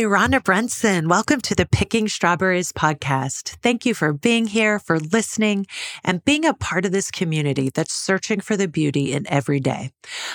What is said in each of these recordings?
Hey, Rhonda Brunson, welcome to the Picking Strawberries podcast. Thank you for being here, for listening, and being a part of this community that's searching for the beauty in every day.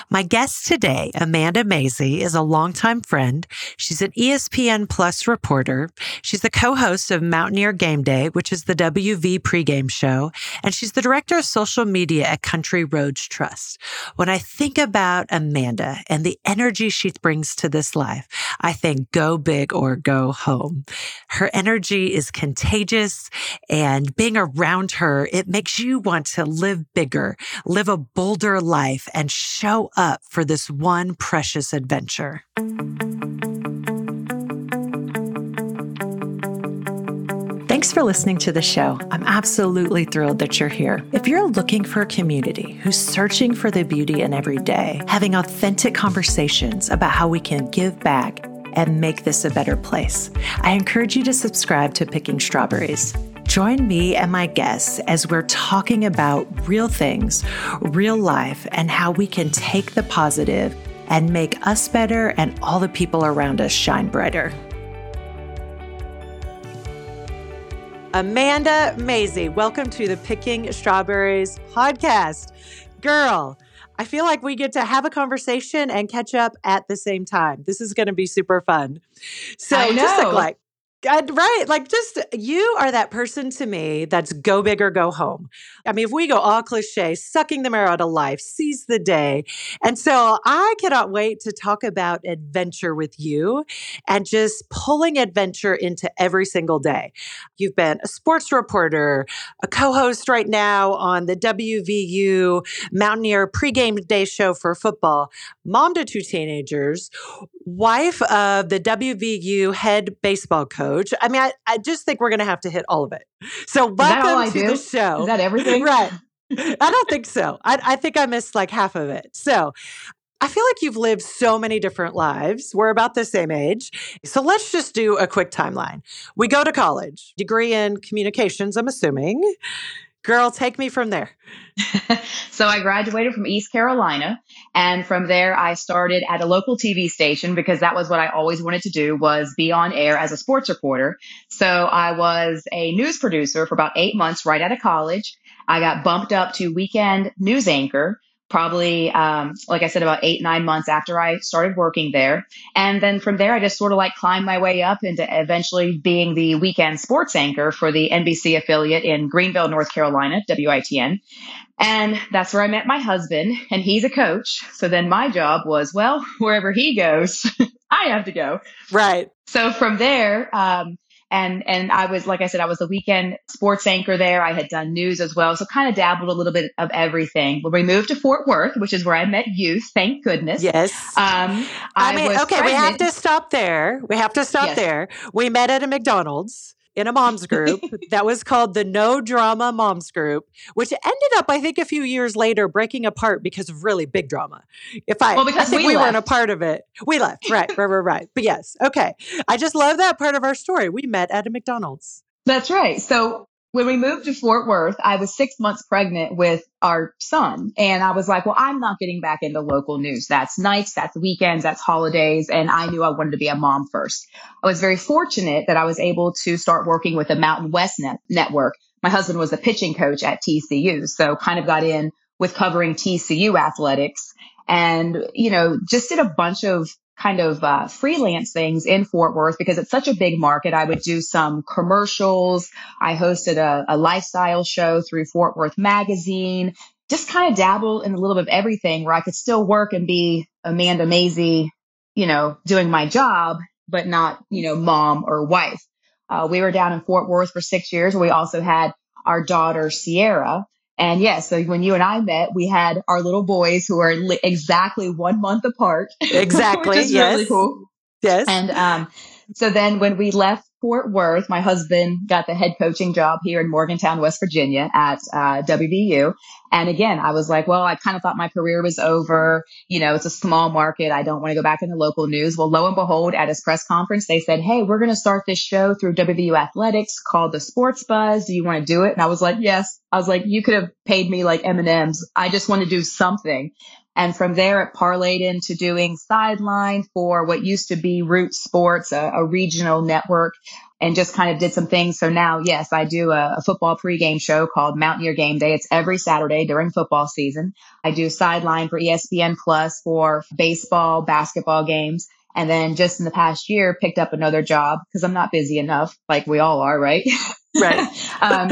My guest today, Amanda Mazey, is a longtime friend. She's an ESPN Plus reporter. She's the co-host of Mountaineer Game Day, which is the WV pregame show, and she's the director of social media at Country Roads Trust. When I think about Amanda and the energy she brings to this life, I think go big or go home. Her energy is contagious and being around her, it makes you want to live bigger, live a bolder life and show up for this one precious adventure. Thanks for listening to the show. I'm absolutely thrilled that you're here. If you're looking for a community who's searching for the beauty in every day, having authentic conversations about how we can give back and make this a better place. I encourage you to subscribe to Picking Strawberries. Join me and my guests as we're talking about real things, real life, and how we can take the positive and make us better and all the people around us shine brighter. Amanda Mazey, welcome to the Picking Strawberries podcast. Girl, I feel like we get to have a conversation and catch up at the same time. This is going to be super fun. So, just look like Uh, right. Like, just you are that person to me that's go big or go home. I mean, if we go all cliche, sucking the marrow out of life, seize the day. And so I cannot wait to talk about adventure with you and just pulling adventure into every single day. You've been a sports reporter, a co host right now on the WVU Mountaineer pregame day show for football, mom to two teenagers, wife of the WVU head baseball coach. I mean, I, I just think we're going to have to hit all of it. So, welcome to do? the show. Is that everything? right. I don't think so. I, I think I missed like half of it. So, I feel like you've lived so many different lives. We're about the same age. So let's just do a quick timeline. We go to college, degree in communications, I'm assuming. Girl, take me from there. so I graduated from East Carolina and from there I started at a local TV station because that was what I always wanted to do was be on air as a sports reporter. So I was a news producer for about 8 months right out of college. I got bumped up to weekend news anchor probably, um, like I said, about eight, nine months after I started working there. And then from there, I just sort of like climbed my way up into eventually being the weekend sports anchor for the NBC affiliate in Greenville, North Carolina, WITN. And that's where I met my husband, and he's a coach. So then my job was, well, wherever he goes, I have to go. Right. So from there, um, and and I was like I said, I was a weekend sports anchor there. I had done news as well, so kind of dabbled a little bit of everything. When we moved to Fort Worth, which is where I met you, thank goodness. Yes. Um, I, I mean, okay, pregnant. we have to stop there. We have to stop yes. there. We met at a McDonald's in a moms group that was called the No Drama Moms Group, which ended up, I think, a few years later breaking apart because of really big drama. If I, well, because I think we, we weren't a part of it. We left, right, right, right, right. But yes, okay. I just love that part of our story. We met at a McDonald's. That's right. So when we moved to Fort Worth, I was six months pregnant with our son. And I was like, well, I'm not getting back into local news. That's nights, that's weekends, that's holidays. And I knew I wanted to be a mom first. I was very fortunate that I was able to start working with the Mountain West net- network. My husband was a pitching coach at TCU. So kind of got in with covering TCU athletics and, you know, just did a bunch of kind of uh, freelance things in Fort Worth because it's such a big market. I would do some commercials. I hosted a, a lifestyle show through Fort Worth Magazine. Just kind of dabble in a little bit of everything where I could still work and be Amanda Mazey, you know, doing my job, but not, you know, mom or wife. Uh, we were down in Fort Worth for six years. We also had our daughter Sierra. And yes, yeah, so when you and I met, we had our little boys who are li- exactly one month apart. Exactly. yes. really cool. Yes. And um, so then when we left Fort Worth, my husband got the head coaching job here in Morgantown, West Virginia at uh, WVU. And again, I was like, well, I kind of thought my career was over. You know, it's a small market. I don't want to go back into local news. Well, lo and behold, at his press conference, they said, hey, we're going to start this show through WVU Athletics called the Sports Buzz. Do you want to do it? And I was like, yes. I was like, you could have paid me like M&Ms. I just want to do something. And from there, it parlayed into doing sideline for what used to be Root Sports, a, a regional network, and just kind of did some things. So now, yes, I do a, a, football pregame show called Mountaineer Game Day. It's every Saturday during football season. I do sideline for ESPN Plus for baseball, basketball games. And then just in the past year, picked up another job because I'm not busy enough, like we all are, right? Right. um,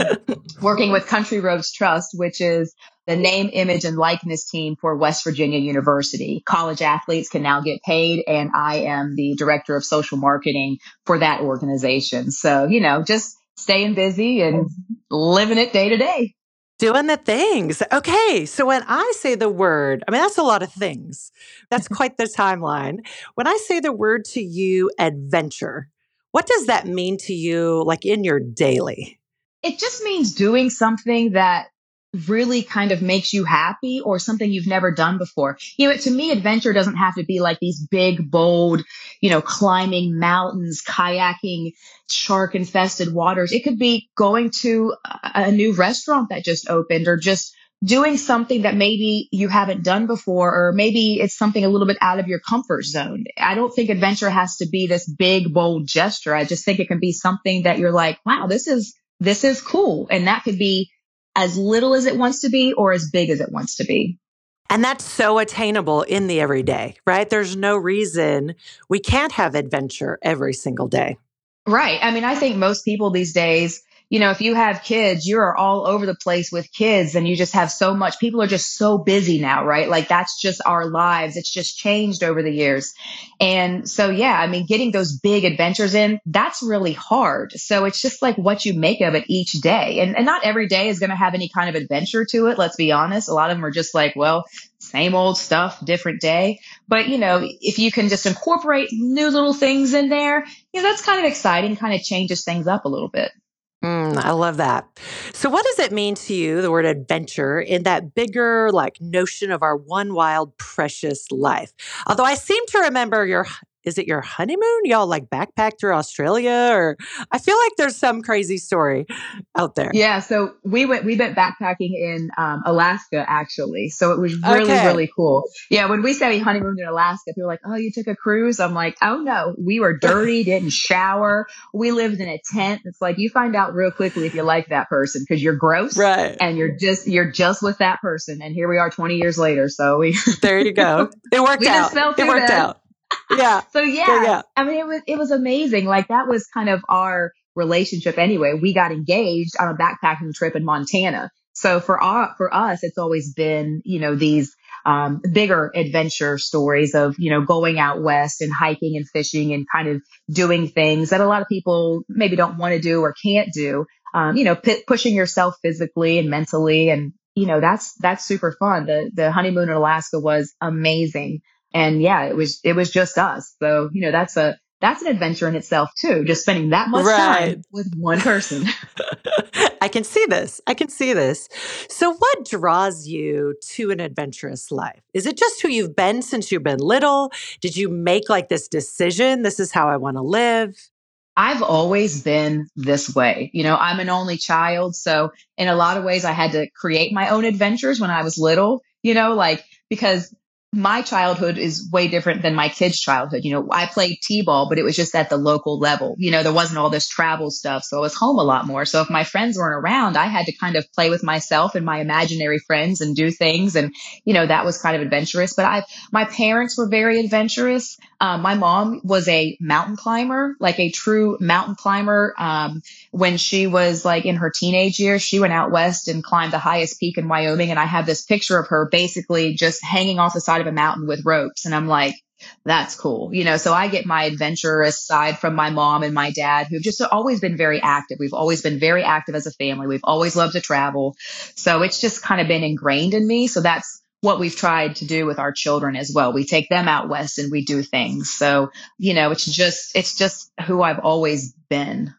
working with Country Roads Trust, which is the name, image, and likeness team for West Virginia University. College athletes can now get paid, and I am the director of social marketing for that organization. So, you know, just staying busy and living it day to day. Doing the things. Okay. So when I say the word, I mean, that's a lot of things. That's quite the timeline. When I say the word to you, adventure, what does that mean to you, like in your daily? It just means doing something that really kind of makes you happy or something you've never done before. You know, to me, adventure doesn't have to be like these big, bold, you know, climbing mountains, kayaking, shark infested waters. It could be going to a new restaurant that just opened or just doing something that maybe you haven't done before, or maybe it's something a little bit out of your comfort zone. I don't think adventure has to be this big, bold gesture. I just think it can be something that you're like, wow, this is, this is cool. And that could be as little as it wants to be or as big as it wants to be. And that's so attainable in the everyday, right? There's no reason we can't have adventure every single day. Right. I mean, I think most people these days, you know, if you have kids, you are all over the place with kids and you just have so much. People are just so busy now, right? Like that's just our lives. It's just changed over the years. And so, yeah, I mean, getting those big adventures in, that's really hard. So it's just like what you make of it each day. And, and not every day is going to have any kind of adventure to it. Let's be honest. A lot of them are just like, well, same old stuff, different day. But, you know, if you can just incorporate new little things in there, you know, that's kind of exciting, kind of changes things up a little bit. Mm, I love that. So, what does it mean to you, the word adventure, in that bigger like notion of our one wild, precious life? Although I seem to remember your is it your honeymoon? Y'all like backpack through Australia or I feel like there's some crazy story out there. Yeah. So we went, we went backpacking in um, Alaska actually. So it was really, okay. really cool. Yeah. When we say we honeymooned in Alaska, people are like, Oh, you took a cruise. I'm like, Oh no, we were dirty, didn't shower. We lived in a tent. It's like you find out real quickly if you like that person because you're gross. Right. And you're just, you're just with that person. And here we are 20 years later. So we, there you go. It worked out. It worked out yeah. so yeah, yeah, yeah, I mean, it was it was amazing. Like that was kind of our relationship anyway. We got engaged on a backpacking trip in Montana. So for our, for us, it's always been, you know, these um, bigger adventure stories of, you know, going out west and hiking and fishing and kind of doing things that a lot of people maybe don't want to do or can't do. Um, you know, p- pushing yourself physically and mentally. And, you know, that's, that's super fun. The, the honeymoon in Alaska was amazing. And yeah, it was, it was just us. So, you know, that's a, that's an adventure in itself too, just spending that much right. time with one person. I can see this. I can see this. So, what draws you to an adventurous life? Is it just who you've been since you've been little? Did you make like this decision? This is how I want to live? I've always been this way. You know, I'm an only child. So, in a lot of ways, I had to create my own adventures when I was little, you know, like because my childhood is way different than my kids' childhood. You know, I played t-ball, but it was just at the local level. You know, there wasn't all this travel stuff. So I was home a lot more. So if my friends weren't around, I had to kind of play with myself and my imaginary friends and do things. And, you know, that was kind of adventurous. But I, my parents were very adventurous. Um, my mom was a mountain climber, like a true mountain climber. Um, when she was like in her teenage years, she went out west and climbed the highest peak in Wyoming. And I have this picture of her basically just hanging off the side of a mountain with ropes. And I'm like, that's cool. You know, so I get my adventurous side from my mom and my dad who've just always been very active. We've always been very active as a family. We've always loved to travel. So it's just kind of been ingrained in me. So that's what we've tried to do with our children as well. We take them out west and we do things. So, you know, it's just, it's just who I've always been.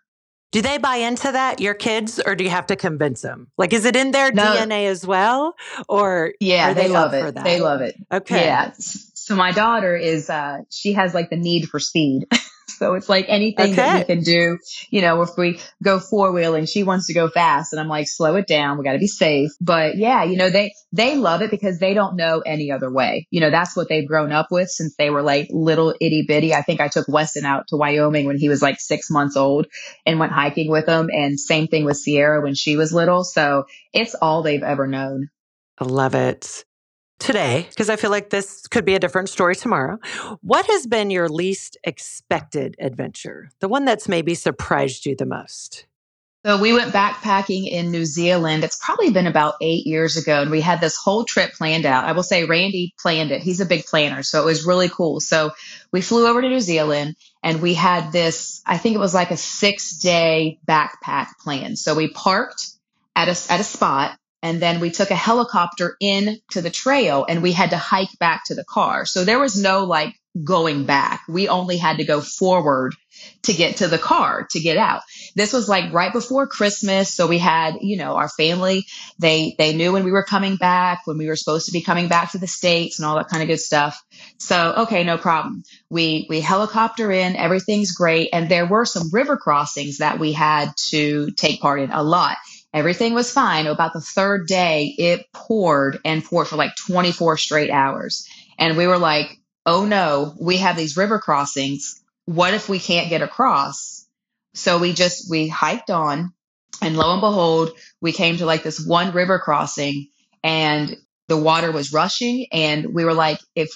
Do they buy into that, your kids, or do you have to convince them? Like, is it in their no. DNA as well? Or yeah, they, they love it. They love it. Okay. Yeah. So my daughter is, uh, she has like the need for speed. So it's like anything okay. that we can do, you know, if we go four wheeling, she wants to go fast and I'm like, slow it down. We got to be safe. But yeah, you know, they, they love it because they don't know any other way. You know, that's what they've grown up with since they were like little itty bitty. I think I took Weston out to Wyoming when he was like six months old and went hiking with him. And same thing with Sierra when she was little. So it's all they've ever known. I love it today, because I feel like this could be a different story tomorrow. What has been your least expected adventure? The one that's maybe surprised you the most? So we went backpacking in New Zealand. It's probably been about eight years ago, and we had this whole trip planned out. I will say Randy planned it. He's a big planner, so it was really cool. So we flew over to New Zealand, and we had this. I think it was like a six day backpack plan. So we parked at a at a spot, and then we took a helicopter in to the trail and we had to hike back to the car. So there was no like going back. We only had to go forward to get to the car to get out. This was like right before Christmas. So we had, you know, our family, they, they knew when we were coming back, when we were supposed to be coming back to the States and all that kind of good stuff. So, okay, no problem. We, we helicopter in, everything's great. And there were some river crossings that we had to take part in a lot. Everything was fine. About the third day, it poured and poured for like 24 straight hours. And we were like, oh no, we have these river crossings. What if we can't get across? So we just, we hiked on and lo and behold, we came to like this one river crossing and the water was rushing. And we were like, if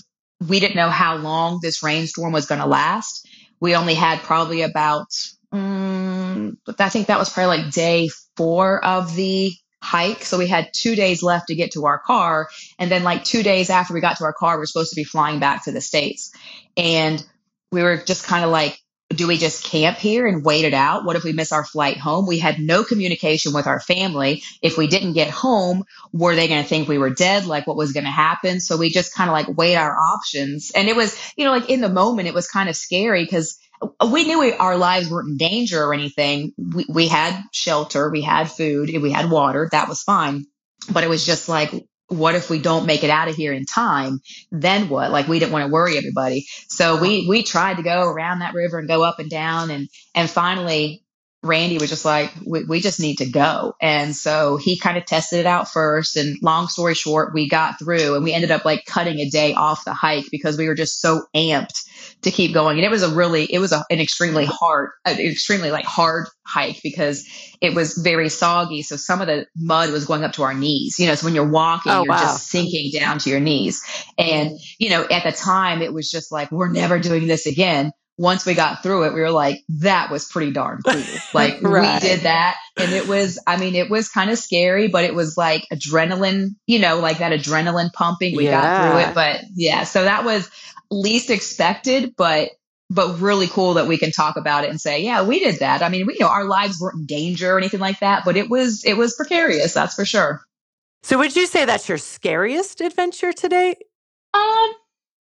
we didn't know how long this rainstorm was going to last, we only had probably about, um, I think that was probably like day four of the hike. So we had two days left to get to our car. And then like two days after we got to our car, we are supposed to be flying back to the States. And we were just kind of like, do we just camp here and wait it out? What if we miss our flight home? We had no communication with our family. If we didn't get home, were they going to think we were dead? Like what was going to happen? So we just kind of like weighed our options. And it was, you know, like in the moment, it was kind of scary because we knew our lives weren't in danger or anything. We, we had shelter, we had food, we had water. That was fine. But it was just like, what if we don't make it out of here in time? Then what? Like we didn't want to worry everybody. So we, we tried to go around that river and go up and down. And, and finally Randy was just like, we, we, just need to go. And so he kind of tested it out first. And long story short, we got through and we ended up like cutting a day off the hike because we were just so amped to keep going. And it was a really, it was a, an extremely hard, an extremely like hard hike because it was very soggy. So some of the mud was going up to our knees, you know, so when you're walking, oh, you're wow. just sinking down to your knees. And, you know, at the time it was just like, we're never doing this again once we got through it, we were like, that was pretty darn cool. Like right. we did that. And it was, I mean, it was kind of scary, but it was like adrenaline, you know, like that adrenaline pumping. We yeah. got through it. But yeah, so that was least expected, but but really cool that we can talk about it and say, yeah, we did that. I mean, we you know our lives weren't in danger or anything like that, but it was it was precarious, that's for sure. So would you say that's your scariest adventure today? Um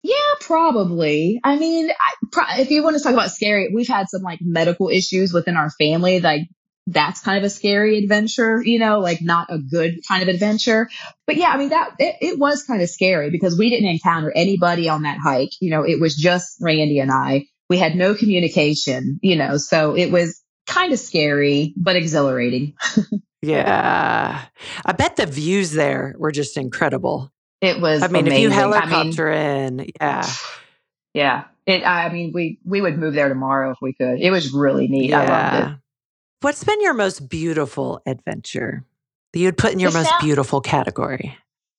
yeah, probably. I mean, I, pro- if you want to talk about scary, we've had some like medical issues within our family. Like that's kind of a scary adventure, you know, like not a good kind of adventure. But yeah, I mean, that it, it was kind of scary because we didn't encounter anybody on that hike. You know, it was just Randy and I. We had no communication, you know, so it was kind of scary, but exhilarating. yeah. I bet the views there were just incredible. It was. I mean, amazing. if you helicopter I mean, in, yeah, yeah. It. I mean, we we would move there tomorrow if we could. It was really neat. Yeah. I loved it. What's been your most beautiful adventure that you'd put in your this most sound, beautiful category?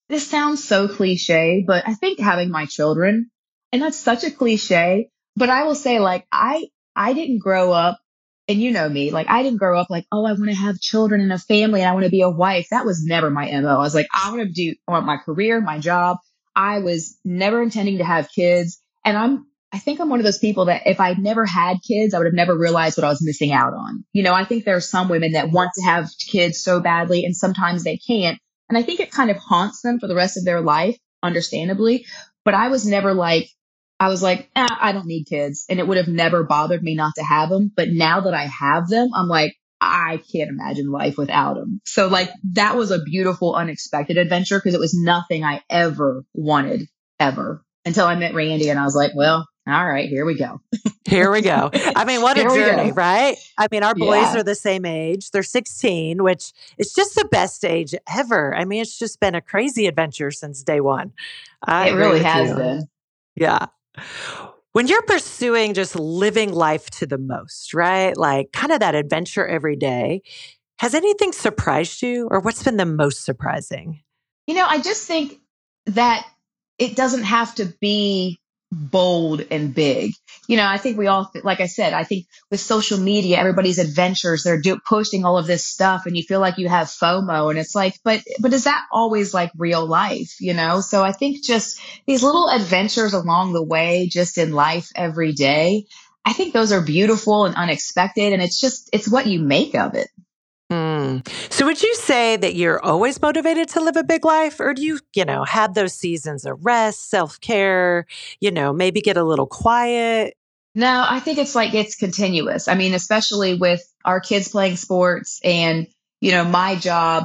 This sounds so cliche, but I think having my children, and that's such a cliche. But I will say, like, I I didn't grow up and you know me, like I didn't grow up like, oh, I want to have children and a family and I want to be a wife. That was never my MO. I was like, I want to do, I want my career, my job. I was never intending to have kids. And I'm, I think I'm one of those people that if I'd never had kids, I would have never realized what I was missing out on. You know, I think there are some women that want to have kids so badly and sometimes they can't. And I think it kind of haunts them for the rest of their life, understandably. But I was never like, I was like, eh, I don't need kids. And it would have never bothered me not to have them. But now that I have them, I'm like, I can't imagine life without them. So like that was a beautiful, unexpected adventure because it was nothing I ever wanted ever until I met Randy and I was like, well, all right, here we go. here we go. I mean, what a journey, right? I mean, our boys yeah. are the same age. They're 16, which is just the best age ever. I mean, it's just been a crazy adventure since day one. I it really has you. been. Yeah. When you're pursuing just living life to the most, right? Like kind of that adventure every day, has anything surprised you or what's been the most surprising? You know, I just think that it doesn't have to be bold and big. You know, I think we all, like I said, I think with social media, everybody's adventures, they're do, posting all of this stuff and you feel like you have FOMO and it's like, but, but is that always like real life, you know? So I think just these little adventures along the way, just in life every day, I think those are beautiful and unexpected. And it's just, it's what you make of it. Mm. So would you say that you're always motivated to live a big life or do you, you know, have those seasons of rest, self-care, you know, maybe get a little quiet? No, I think it's like it's continuous. I mean, especially with our kids playing sports and, you know, my job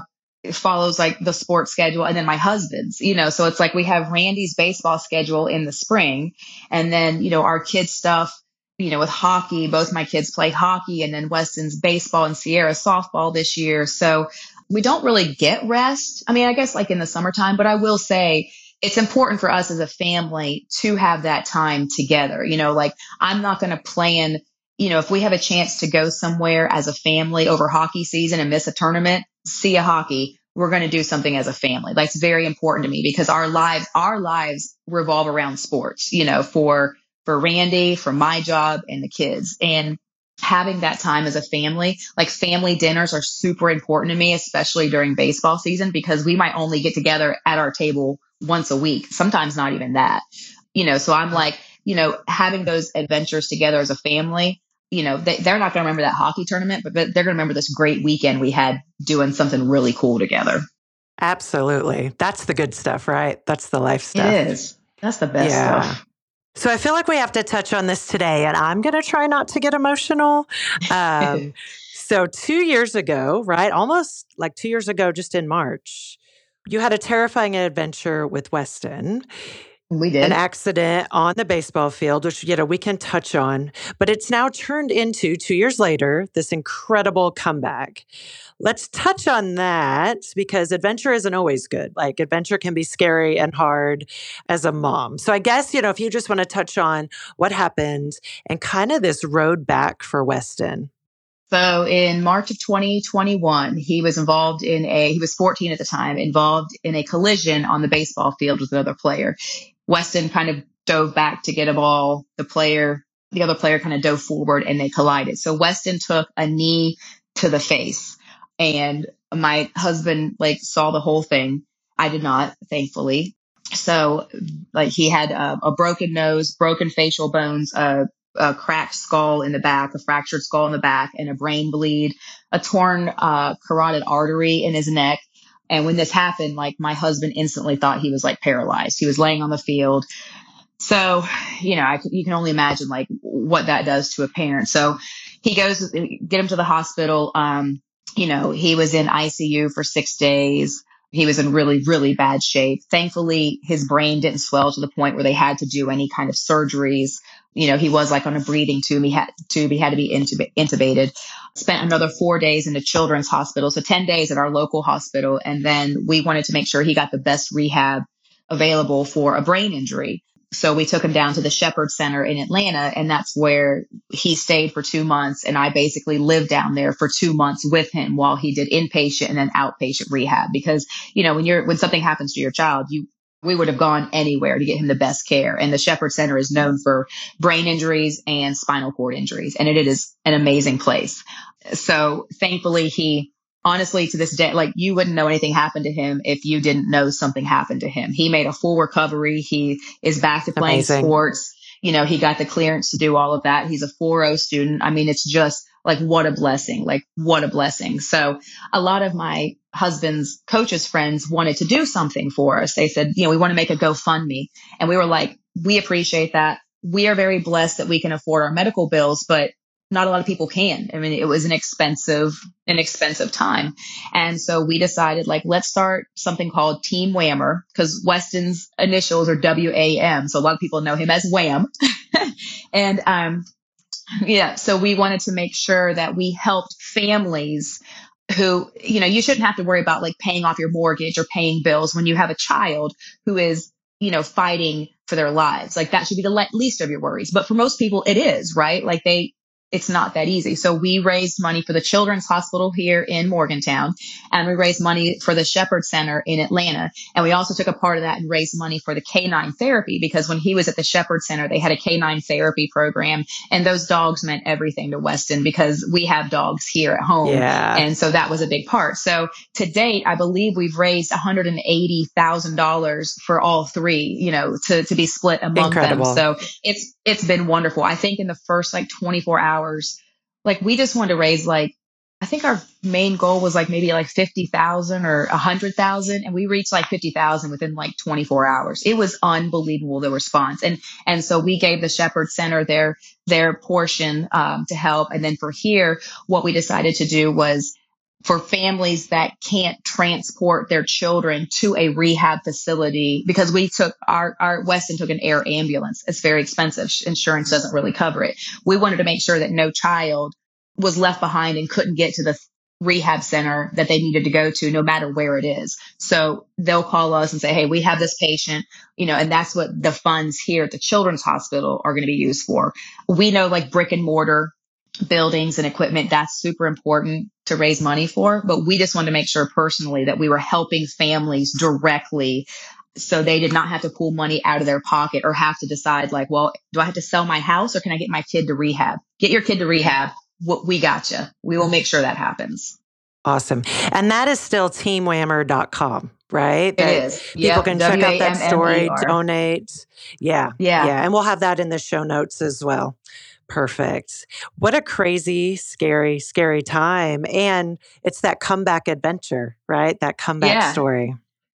follows like the sports schedule and then my husband's, you know, so it's like we have Randy's baseball schedule in the spring and then, you know, our kids stuff you know, with hockey, both my kids play hockey and then Weston's baseball and Sierra softball this year. So we don't really get rest. I mean, I guess like in the summertime, but I will say it's important for us as a family to have that time together. You know, like I'm not going to plan, you know, if we have a chance to go somewhere as a family over hockey season and miss a tournament, see a hockey, we're going to do something as a family. That's very important to me because our lives, our lives revolve around sports, you know, for for Randy, for my job and the kids. And having that time as a family, like family dinners are super important to me, especially during baseball season, because we might only get together at our table once a week, sometimes not even that. You know, so I'm like, you know, having those adventures together as a family, you know, they, are not going to remember that hockey tournament, but, but they're going to remember this great weekend we had doing something really cool together. Absolutely. That's the good stuff, right? That's the life stuff. It is. That's the best yeah. stuff. So I feel like we have to touch on this today, and I'm going to try not to get emotional. Um, so, two years ago, right, almost like two years ago, just in March, you had a terrifying adventure with Weston. We did. An accident on the baseball field, which, you know, we can touch on, but it's now turned into two years later, this incredible comeback. Let's touch on that because adventure isn't always good. Like adventure can be scary and hard as a mom. So I guess, you know, if you just want to touch on what happened and kind of this road back for Weston. So in March of 2021, he was involved in a, he was 14 at the time, involved in a collision on the baseball field with another player. Weston kind of dove back to get a ball. The player, the other player kind of dove forward and they collided. So Weston took a knee to the face and my husband like saw the whole thing. I did not, thankfully. So like he had a, a broken nose, broken facial bones, a, a, cracked skull in the back, a fractured skull in the back, and a brain bleed, a torn uh, carotid artery in his neck, and when this happened, like my husband instantly thought he was like paralyzed. He was laying on the field. So, you know, I, you can only imagine like what that does to a parent. So he goes, get him to the hospital. Um, you know, he was in ICU for six days. He was in really, really bad shape. Thankfully, his brain didn't swell to the point where they had to do any kind of surgeries. You know, he was like on a breathing tube. He had tube. He had to be intubated. Spent another four days in the children's hospital. So 10 days at our local hospital. And then we wanted to make sure he got the best rehab available for a brain injury. So we took him down to the Shepherd Center in Atlanta, and that's where he stayed for two months. And I basically lived down there for two months with him while he did inpatient and then outpatient rehab. Because, you know, when you're, when something happens to your child, you, we would have gone anywhere to get him the best care. And the Shepherd Center is known for brain injuries and spinal cord injuries, and it is an amazing place. So thankfully, he honestly to this day like you wouldn't know anything happened to him if you didn't know something happened to him. He made a full recovery. He is back to playing Amazing. sports. You know he got the clearance to do all of that. He's a 4.0 student. I mean it's just like what a blessing like what a blessing. So a lot of my husband's coaches friends wanted to do something for us. They said you know we want to make a gofundme. And we were like we appreciate that. We are very blessed that we can afford our medical bills but not a lot of people can. I mean, it was an expensive, an expensive time. And so we decided like, let's start something called Team Wammer because Weston's initials are W-A-M. So a lot of people know him as Wham. And um, yeah, so we wanted to make sure that we helped families who, you know, you shouldn't have to worry about like paying off your mortgage or paying bills when you have a child who is, you know, fighting for their lives. Like that should be the le- least of your worries. But for most people, it is, right? Like they, it's not that easy. So we raised money for the Children's Hospital here in Morgantown, and we raised money for the Shepherd Center in Atlanta. And we also took a part of that and raised money for the canine therapy because when he was at the Shepherd Center, they had a canine therapy program, and those dogs meant everything to Weston because we have dogs here at home. Yeah. And so that was a big part. So to date, I believe we've raised $180,000 for all three, you know, to, to be split among Incredible. them. So it's, it's been wonderful. I think in the first like 24 hours, like we just wanted to raise like, I think our main goal was like maybe like 50,000 or 100,000 and we reached like 50,000 within like 24 hours. It was unbelievable the response. And and so we gave the Shepherd Center their their portion um, to help and then for here what we decided to do was for families that can't transport their children to a rehab facility because we took our, our Weston took an air ambulance. It's very expensive. Insurance doesn't really cover it. We wanted to make sure that no child was left behind and couldn't get to the rehab center that they needed to go to no matter where it is. So they'll call us and say, Hey, we have this patient, you know, and that's what the funds here at the children's hospital are going to be used for. We know like brick and mortar buildings and equipment, that's super important to raise money for. But we just wanted to make sure personally that we were helping families directly so they did not have to pull money out of their pocket or have to decide like, well, do I have to sell my house or can I get my kid to rehab? Get your kid to rehab. We got you. We will make sure that happens. Awesome. And that is still teamwammer.com, right? That it is. People Yep. can check out that story, donate. Yeah. Yeah. Yeah. And we'll have that in the show notes as well. Perfect. What a crazy, scary, scary time. And it's that comeback adventure, right? That comeback Yeah. story.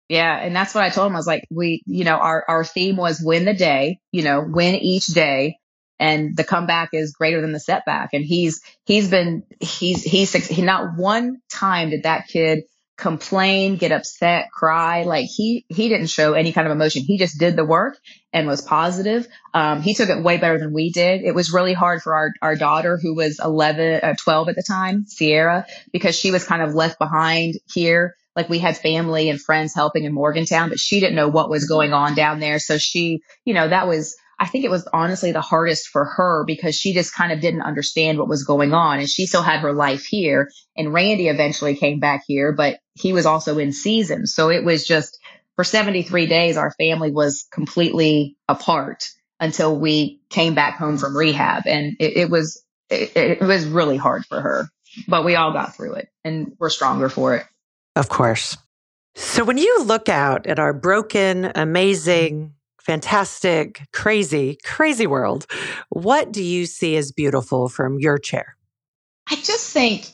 Yeah, and that's what I told him. I was like, we, you know, our our theme was win the day, you know, win each day, and the comeback is greater than the setback. And he's he's been he's he's he not one time did that kid complain, get upset, cry. Like he he didn't show any kind of emotion. He just did the work and was positive. Um, he took it way better than we did. It was really hard for our our daughter who was 11, uh, 12 at the time, Sierra, because she was kind of left behind here like we had family and friends helping in Morgantown, but she didn't know what was going on down there. So she, you know, that was, I think it was honestly the hardest for her because she just kind of didn't understand what was going on and she still had her life here. And Randy eventually came back here, but he was also in season. So it was just for 73 days, our family was completely apart until we came back home from rehab. And it, it was, it, it was really hard for her, but we all got through it and we're stronger for it. Of course. So when you look out at our broken, amazing, fantastic, crazy, crazy world, what do you see as beautiful from your chair? I just think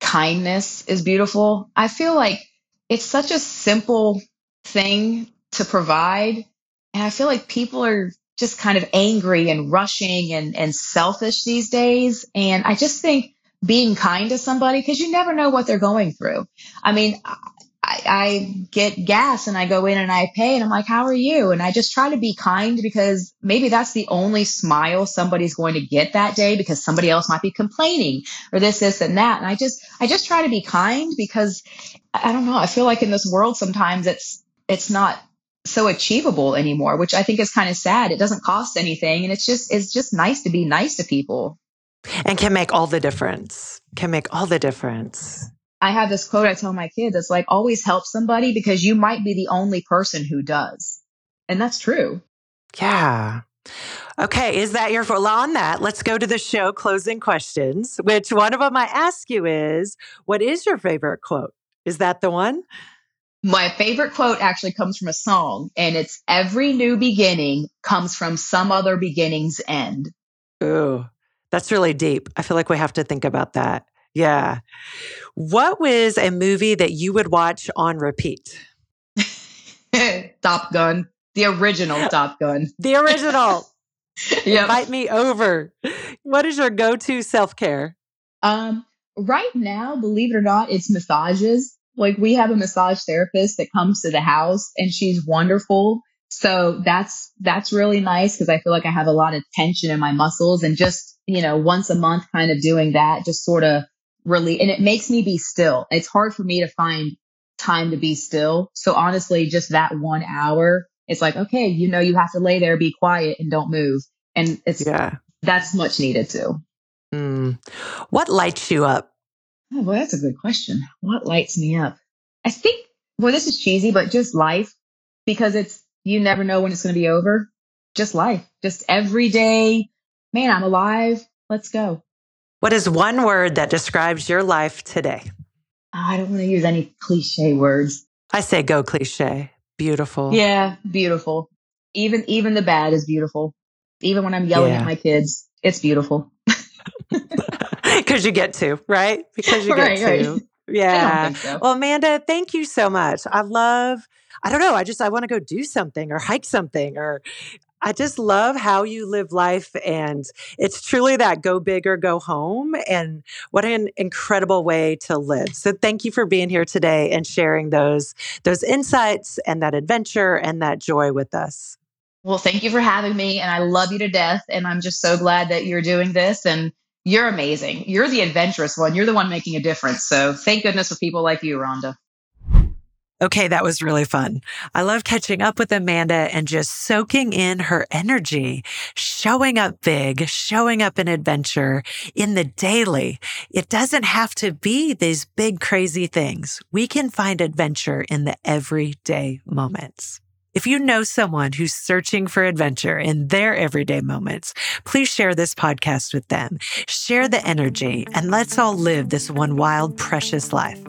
kindness is beautiful. I feel like it's such a simple thing to provide. And I feel like people are just kind of angry and rushing and, and selfish these days. And I just think being kind to somebody, because you never know what they're going through. I mean, I, get gas and I go in and I pay and I'm like, how are you? And I just try to be kind because maybe that's the only smile somebody's going to get that day because somebody else might be complaining or this, this and that. And I just, I just try to be kind because I don't know. I feel like in this world, sometimes it's, it's not so achievable anymore, which I think is kind of sad. It doesn't cost anything. And it's just, it's just nice to be nice to people. And can make all the difference. Can make all the difference. I have this quote I tell my kids. It's like always help somebody because you might be the only person who does. And that's true. Yeah. Okay, is that your well on that? Let's go to the show closing questions, which one of them I ask you is, what is your favorite quote? Is that the one? My favorite quote actually comes from a song and it's every new beginning comes from some other beginning's end. Ooh, that's really deep. I feel like we have to think about that. Yeah. What was a movie that you would watch on repeat? Top Gun, the original Top Gun. The original. Yep. Invite me over. What is your go-to self-care? Um, right now, believe it or not, it's massages. Like we have a massage therapist that comes to the house and she's wonderful. So that's, that's really nice because I feel like I have a lot of tension in my muscles and just, you know, once a month kind of doing that just sort of really, and it makes me be still. It's hard for me to find time to be still. So honestly, just that one hour, it's like, okay, you know, you have to lay there, be quiet and don't move. And it's, yeah, that's much needed too. Mm. What lights you up? Oh, well, that's a good question. What lights me up? I think, well, this is cheesy, but just life because it's, you never know when it's going to be over. Just life, just every day. Man, I'm alive. Let's go. What is one word that describes your life today? I don't want to use any cliche words. I say go cliche. Beautiful. Yeah, beautiful. Even even the bad is beautiful. Even when I'm yelling yeah. at my kids, it's beautiful. Because you get to, right? Because you get to. Right. Yeah. So. Well, Amanda, thank you so much. I love I don't know. I just I want to go do something or hike something or I just love how you live life. And it's truly that go big or go home. And what an incredible way to live. So thank you for being here today and sharing those, those insights and that adventure and that joy with us. Well, thank you for having me. And I love you to death. And I'm just so glad that you're doing this. And you're amazing. You're the adventurous one. You're the one making a difference. So thank goodness for people like you, Rhonda. Okay, that was really fun. I love catching up with Amanda and just soaking in her energy, showing up big, showing up in adventure in the daily. It doesn't have to be these big, crazy things. We can find adventure in the everyday moments. If you know someone who's searching for adventure in their everyday moments, please share this podcast with them. Share the energy and let's all live this one wild, precious life.